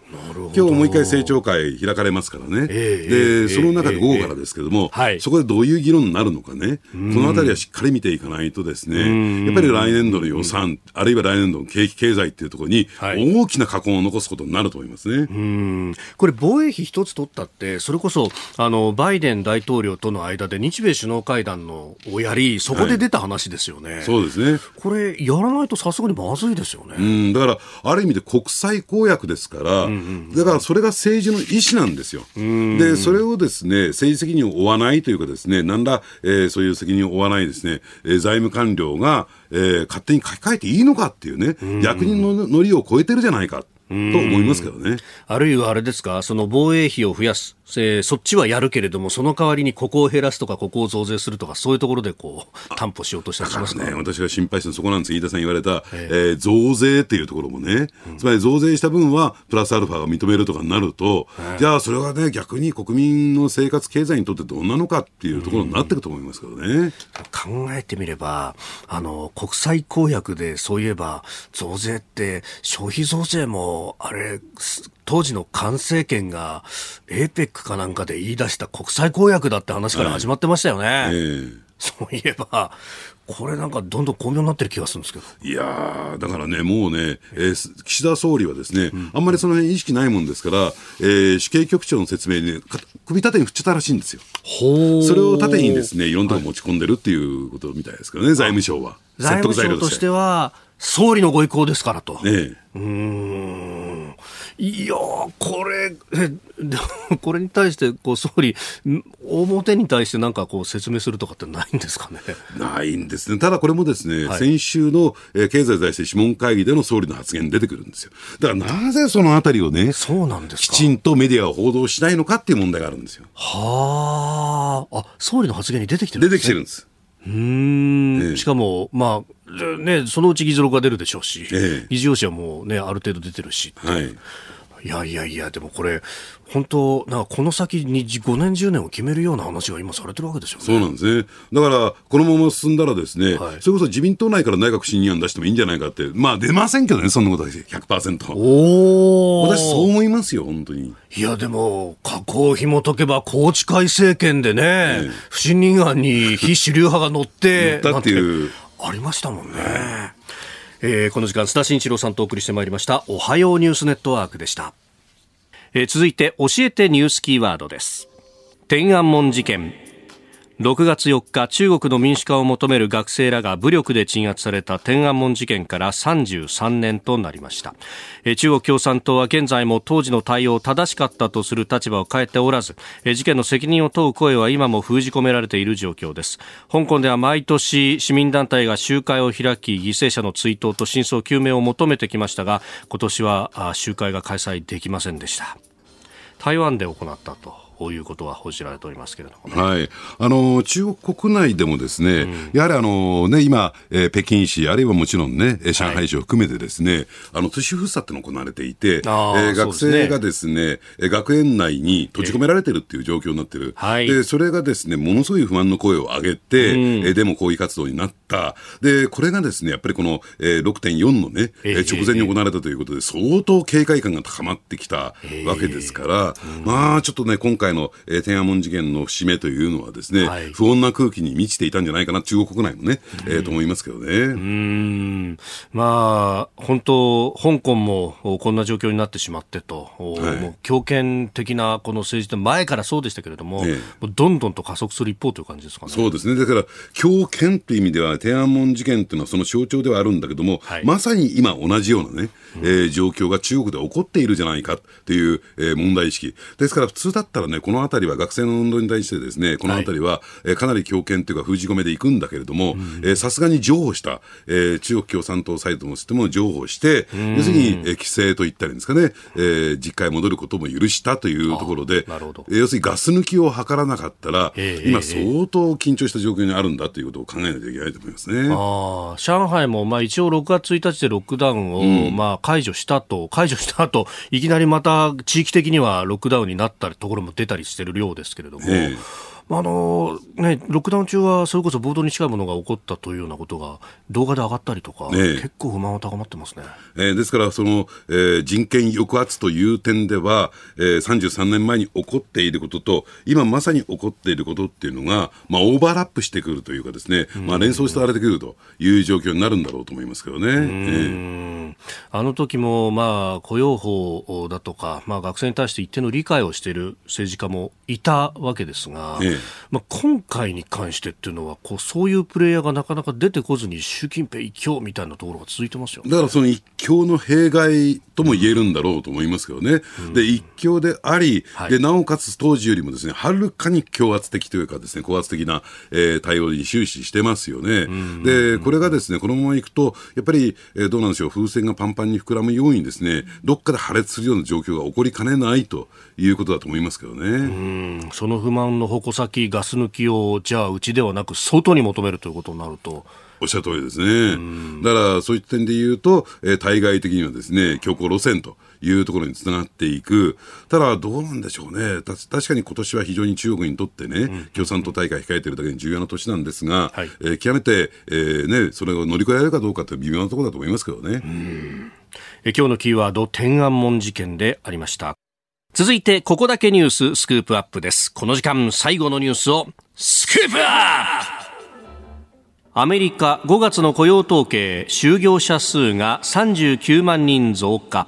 今日もう一回政調会開かれますからね。えー、で、その中で午後からですけども、えー、そこでどういう議論になるのかね、このあたりはしっかり見ていかないとですね、やっぱり来年度の予算、あるいは来年度の景気経済っていうところに、大きな禍根を残すことになると思いますね。これ、防衛費一つ取ったって、それこそ、あの、バイデン大統領との間で日米首脳会談のをやり、そこで出た話ですよね。はい、そうですね。これ、やらないとさすがにまずいですよね。うん、だから、ある意味で国際公約ですから、うんうん、だからそれが政治の意思なんですよ。で、それをですね、政治責任を負わないというかですね、なんら、えー、そういう責任を負わないですね、えー、財務官僚が、えー、勝手に書き換えていいのかっていうね、役人のノリを超えてるじゃないか。と思いますけどね。あるいはあれですか、その防衛費を増やす、えー、そっちはやるけれども、その代わりにここを減らすとか、ここを増税するとか、そういうところでこう担保しようとしたりしますね。私が心配してそこなんです、飯田さん言われた、えー、えー、増税っていうところもね、うん、つまり増税した分はプラスアルファが認めるとかになると、じゃあそれはね、逆に国民の生活経済にとってどんなのかっていうところになっていくと思いますけどね。考えてみれば、あの、国際公約でそういえば、増税って消費増税もあれ、当時の菅政権が APEC かなんかで言い出した国際公約だって話から始まってましたよね。はいえー、そういえば、これなんかどんどん巧妙になってる気がするんですけど。いやだからね、もうね、えー、岸田総理はですね、うん、あんまりその辺意識ないもんですから、えー、主計局長の説明に、首縦に振っちゃったらしいんですよ。それを縦にですね、いろんなとこ持ち込んでるっていうことみたいですからね、はい、財務省は。財務省としては、総理のご意向ですからと。ねうんいやこれ、えこれに対してこう総理、表に対してなんかこう説明するとかってないんですかね？ないんですね、ただこれもですね、はい、先週の、えー、経済財政諮問会議での総理の発言出てくるんですよ。だからなぜそのあたりをね、そうなんですきちんとメディアを報道しないのかっていう問題があるんですよ。はあ、総理の発言に出てきてるんです、ね、出てきてるんです。うん、えしかも、まあね、そのうち議事録が出るでしょうし、え議事要旨はもう、ね、ある程度出てるし、はい、いやいやいや、でもこれ、本当、なんかこの先に5年、10年を決めるような話が今されてるわけですよね。そうなんですね。だから、このまま進んだらですね、はい、それこそ自民党内から内閣不信任案出してもいいんじゃないかって、まあ出ませんけどね、そんなことは100%。お私そう思いますよ、本当に。いや、でも、過去を紐解けば、宏池会政権でね、ええ、不信任案に非主流派が乗って、乗ったっていう。ありましたもんね。えー、この時間、須田慎一郎さんとお送りしてまいりました、おはようニュースネットワークでした。えー、続いて、教えてニュースキーワードです。天安門事件。6月4日中国の民主化を求める学生らが武力で鎮圧された天安門事件から33年となりました。中国共産党は現在も当時の対応を正しかったとする立場を変えておらず事件の責任を問う声は今も封じ込められている状況です。香港では毎年市民団体が集会を開き犠牲者の追悼と真相究明を求めてきましたが今年は集会が開催できませんでした。台湾で行ったと。こういうことは報じられておりますけれども、ね、はい、あの中国国内でもですね、うん、やはりあの、ね、今、えー、北京市、あるいはもちろんね、上海市を含めてですね、はい、あの都市封鎖ってのが行われていて、えー、学生がですね、ね学園内に閉じ込められてるっていう状況になってる、えー、でそれがですね、ものすごい不安の声を上げて、うん、えー、デモ抗議活動になった、でこれがですね、やっぱりこの、えー、6.4のね、えー、直前に行われたということで、相当警戒感が高まってきたわけですから、まあちょっとね、今回の、えー、天安門事件の節目というのはですね、はい、不穏な空気に満ちていたんじゃないかな、中国国内もね、えー、と思いますけどね。うんまあ、本当、香港もこんな状況になってしまってと、はい、もう強権的なこの政治って前からそうでしたけれども、ええ、どんどんと加速する一方という感じですかね。そうですね。だから、強権という意味では、天安門事件というのはその象徴ではあるんだけども、はい、まさに今同じようなね、えー、状況が中国で起こっているじゃないかという、えー、問題意識。ですから普通だったらね、このあたりは学生の運動に対してですね、このあたりは、はい、えー、かなり強権というか封じ込めでいくんだけれども、さすがに譲歩した、えー、中国共産党サイドもしても譲歩して、要するに、えー、規制といったりですかね、えー、実家へ戻ることも許したというところで、えー、要するにガス抜きを図らなかったら、今相当緊張した状況にあるんだということを考えないといけないと思いますね。あ上海も、まあ、一応6月1日でロックダウンを、うん、まあ、解除したと、解除した後、いきなりまた地域的にはロックダウンになったところも出たりしてるようですけれども、あのね、ロックダウン中はそれこそ暴動に近いものが起こったというようなことが動画で上がったりとか、ね、結構不満は高まってますね、えー、ですからその、えー、人権抑圧という点では、えー、33年前に起こっていることと今まさに起こっていることっていうのが、まあ、オーバーラップしてくるというかですね、まあ、連想してされてくるという状況になるんだろうと思いますけどね。えー、あの時も、まあ、雇用法だとか、まあ、学生に対して一定の理解をしている政治家もいたわけですが、ええ、まあ、今回に関してっていうのはこうそういうプレイヤーがなかなか出てこずに習近平一強みたいなところが続いてますよ、ね、だからその一強の弊害とも言えるんだろうと思いますけどね、うん、で一強であり、はい、でなおかつ当時よりもですねはるかに強圧的というかですね高圧的な、えー、対応に終始してますよね、うん、でこれがですねこのままいくとやっぱり、えー、どうなんでしょう風船がパンパンに膨らむようにですねどっかで破裂するような状況が起こりかねないということだと思いますけどね。その不満の矛先、ガス抜きを、じゃあ、うちではなく、外に求めるということになると。おっしゃる通りですね。だから、そういった点で言うと、えー、対外的にはですね、強硬路線というところにつながっていく。ただ、どうなんでしょうね。た確かに今年は非常に中国にとってね、うん、共産党大会控えているだけに重要な年なんですが、はい、えー、極めて、えー、ね、それを乗り越えられるかどうかって微妙なところだと思いますけどね。え今日のキーワード、天安門事件でありました。続いて、ここだけニューススクープアップです。この時間、最後のニュースを、スクープアップアメリカ5月の雇用統計、就業者数が39万人増加。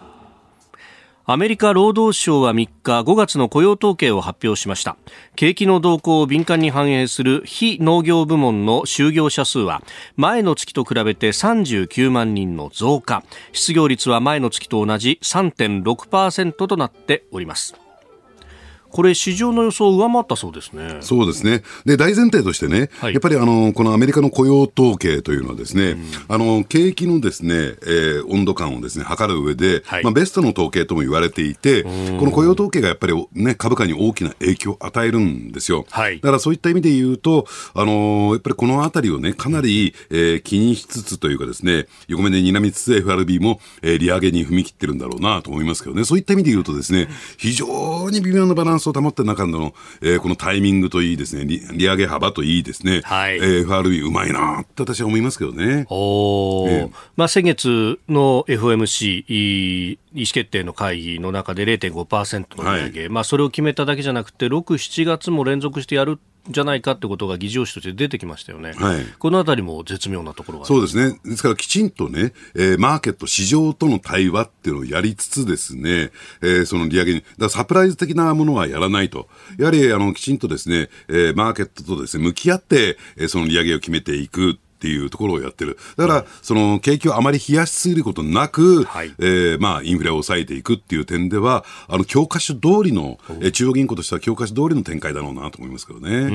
アメリカ労働省は3日5月の雇用統計を発表しました。景気の動向を敏感に反映する非農業部門の就業者数は前の月と比べて39万人の増加。失業率は前の月と同じ3.6%となっております。これ、市場の予想を上回ったそうですね。そうですね。で、大前提としてね、はい、やっぱりあの、このアメリカの雇用統計というのはですね、うん、あの、景気のですね、えー、温度感をですね、測る上で、はい、まあ、ベストの統計とも言われていて、この雇用統計がやっぱりね、株価に大きな影響を与えるんですよ。はい、だからそういった意味で言うと、あのー、やっぱりこのあたりをね、かなり、えー、気にしつつというかですね、横目で睨みつつ FRB も、えー、利上げに踏み切ってるんだろうなと思いますけどね、そういった意味で言うとですね、非常に微妙なバランスを保った中の、えー、このタイミングといいですね。利、利上げ幅といいですね、はい、えー、FRB うまいなって私は思いますけどね。おえー、まあ、先月の FOMC 意思決定の会議の中で0.5%の値上げ、はい、まあ、それを決めただけじゃなくて6、7月も連続してやるじゃないかってことが議事要旨として出てきましたよね、はい、このあたりも絶妙なところそうですね、ですからきちんとね、えー、マーケット、市場との対話っていうのをやりつつですね、えー、その利上げに、だサプライズ的なものはやらないと、やはりあのきちんとですね、えー、マーケットとですね向き合って、えー、その利上げを決めていく。っていうところをやってる。だから、その景気をあまり冷やしすぎることなく、はい、えー、まあ、インフレを抑えていくっていう点では、あの、教科書通りの、え中央銀行としては教科書通りの展開だろうなと思いますけどね。う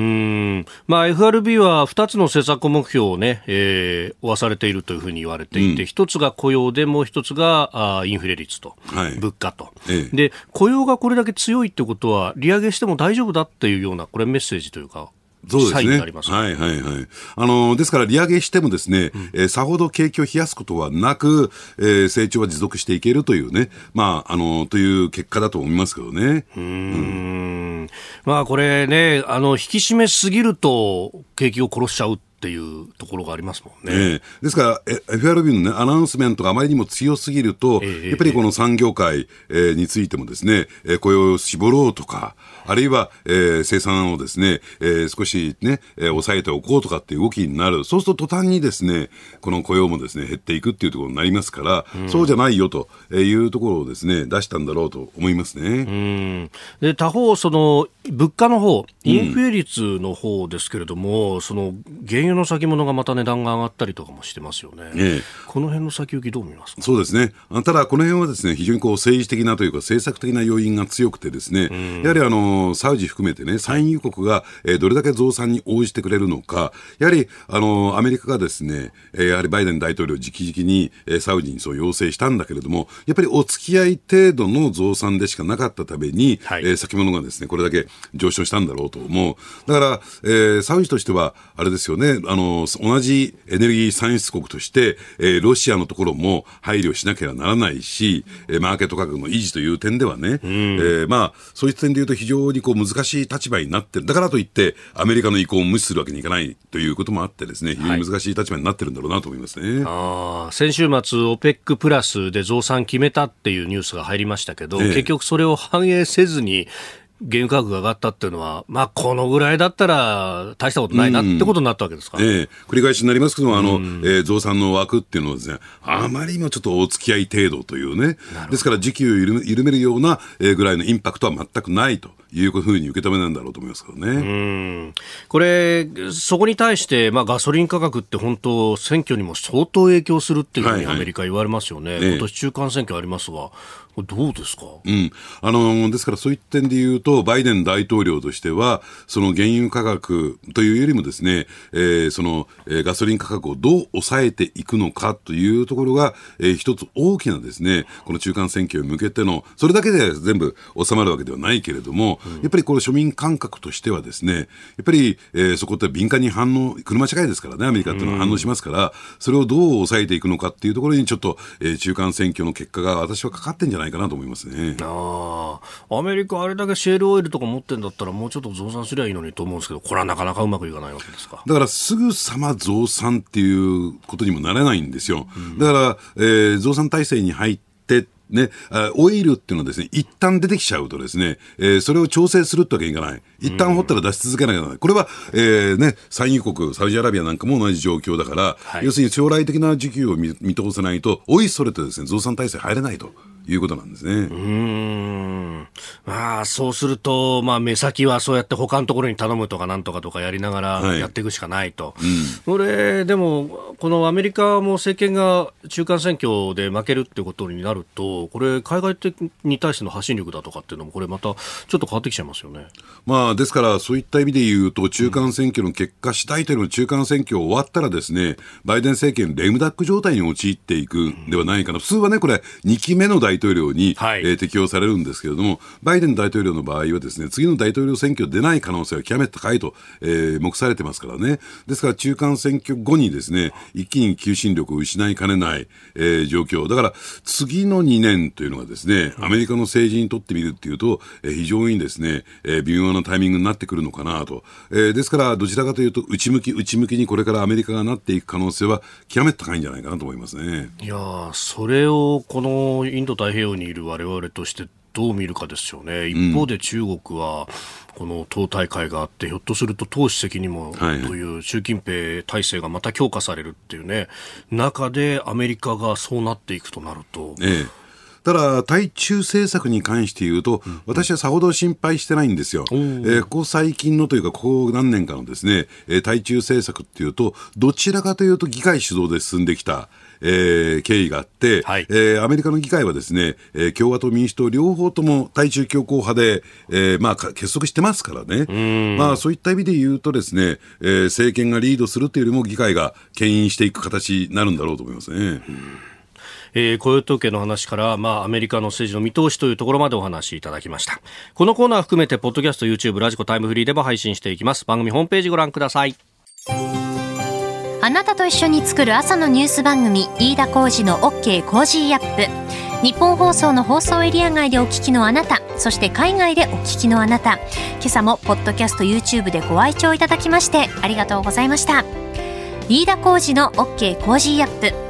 ん。まあ、FRB は2つの政策目標をね、えー、負わされているというふうに言われていて、一、うん、つが雇用で、もう一つがあインフレ率と、はい、物価と、ええ。で、雇用がこれだけ強いってことは、利上げしても大丈夫だっていうような、これメッセージというか、そうですね。はいはいはい。あの、ですから利上げしてもですね、うん、えー、さほど景気を冷やすことはなく、えー、成長は持続していけるというね、まあ、あの、という結果だと思いますけどね。うんうんまあこれね、あの、引き締めすぎると景気を殺しちゃうっていうところがありますもんね。えー、ですから、FRB の、ね、アナウンスメントがあまりにも強すぎると、えー、やっぱりこの産業界、えー、についてもですね、えー、雇用を絞ろうとか、あるいは、えー、生産をですね、えー、少しね、えー、抑えておこうとかっていう動きになる。そうすると途端にですね、この雇用もですね、減っていくっていうところになりますから、うん、そうじゃないよというところをですね、出したんだろうと思いますね。うんで他方、その物価の方、インフレ率の方ですけれども、うん、その原油の先物がまた値段が上がったりとかもしてますよね。ええ、この辺の先行きどう見ますか？そうですね。ただ、この辺はですね、非常にこう政治的なというか政策的な要因が強くてですね、うん、やはりあの、サウジ含めてね、産油国が、えー、どれだけ増産に応じてくれるのか、やはり、あの、アメリカがですね、えー、やはりバイデン大統領直々に、えー、サウジにそう要請したんだけれども、やっぱりお付き合い程度の増産でしかなかったために、はい、えー、先物がですね、これだけ上昇したんだろうと思う。だから、えー、サウジとしては、あれですよね、あの、同じエネルギー産出国として、えー、ロシアのところも配慮しなければならないし、えー、マーケット価格の維持という点ではね、うん、えー、まあ、そういった点で言うと非常常にこう難しい立場になってる。だからといって、アメリカの意向を無視するわけにいかないということもあってですね、非常に難しい立場になってるんだろうなと思いますね。はい、あ先週末、オペックプラスで増産決めたっていうニュースが入りましたけど、ええ、結局それを反映せずに、原油価格が上がったっていうのは、まあ、このぐらいだったら大したことないなってことになったわけですか、うん、ええ、繰り返しになりますけども、あの、うん、えー、増産の枠っていうのはですね、あまりにもちょっとお付き合い程度というね、ですから時給を緩め緩めるような、えー、ぐらいのインパクトは全くないと。いうふうに受け止めなんだろうと思いますけどね。これ、そこに対して、まあ、ガソリン価格って本当、選挙にも相当影響するっていうふうにアメリカ言われますよね。はいはい、今年中間選挙ありますが、どうですか、うん、あのですからそういった点で言うと、バイデン大統領としては、その原油価格というよりもですね、えー、その、えー、ガソリン価格をどう抑えていくのかというところが、えー、一つ大きなですね、この中間選挙に向けての、それだけで全部収まるわけではないけれども、うん、やっぱりこの庶民感覚としてはですね、やっぱり、えー、そこって敏感に反応、車社会ですからね、アメリカっていうのは反応しますから、うん、それをどう抑えていくのかっていうところにちょっと、えー、中間選挙の結果が私はかかってんじゃないかなと思いますね。あアメリカ、あれだけシェールオイルとか持ってんだったら、もうちょっと増産すりゃいいのにと思うんですけど、これはなかなかうまくいかないわけですか？だからすぐさま増産っていうことにもなれないんですよ。だから、えー、増産体制に入って、ね、オイルっていうのはですね、一旦出てきちゃうとですね、えー、それを調整するってわけにいかない。一旦掘ったら出し続けなきゃならない。これは、えー、ね、産油国、サウジアラビアなんかも同じ状況だから、はい、要するに将来的な需給を見通せないと、おいそれとですね、増産体制入れないと。いうことなんですね。うん。まあ、そうすると、まあ、目先はそうやって他のところに頼むとかなんとかとかやりながらやっていくしかないと。はいうん、これ、でも、このアメリカも政権が中間選挙で負けるってことになると、これ、海外的に対しての発信力だとかっていうのも、これまたちょっと変わってきちゃいますよね。まあ、ですから、そういった意味で言うと、中間選挙の結果次第というのは、中間選挙終わったらですね、バイデン政権、レムダック状態に陥っていくんではないかな。普通はね、これ、2期目の大統領に、はい、えー、適用されるんですけれども、バイデン大統領の場合はですね、次の大統領選挙出ない可能性は極めて高いと、えー、目されてますからね。ですから中間選挙後にですね、一気に求心力を失いかねない、えー、状況。だから次の2年というのがですね、アメリカの政治にとってみるっていうと、えー、非常にですね、えー、微妙なタイミングになってくるのかなと。えー、ですからどちらかというと内向き内向きにこれからアメリカがなっていく可能性は極めて高いんじゃないかなと思いますね。いやそれをこのインド太平洋にいる我々としてどう見るかですよね、一方で中国は、この党大会があって、ひょっとすると党主席にもという習近平体制がまた強化されるっていうね、中でアメリカがそうなっていくとなると。ええただ、対中政策に関して言うと、私はさほど心配してないんですよ。えー、ここ最近のというか、ここ何年かのですね、対中政策っていうと、どちらかというと議会主導で進んできた。えー、経緯があって、はい、えー、アメリカの議会はですね、えー、共和党、民主党両方とも対中強硬派で、えー、まあ、結束してますからね。まあ、そういった意味で言うとですね、えー、政権がリードするというよりも議会が牽引していく形になるんだろうと思いますね。えー、雇用統計の話から、まあ、アメリカの政治の見通しというところまでお話いただきました。このコーナー含めてポッドキャスト YouTube ラジコタイムフリーでも配信していきます。番組ホームページご覧ください。あなたと一緒に作る朝のニュース番組飯田浩司の OK コージーアップ。ニッポン放送の放送エリア外でお聞きのあなたそして海外でお聞きのあなた。今朝もポッドキャスト YouTube でご愛聴いただきましてありがとうございました。飯田浩司の OK コージーアップ。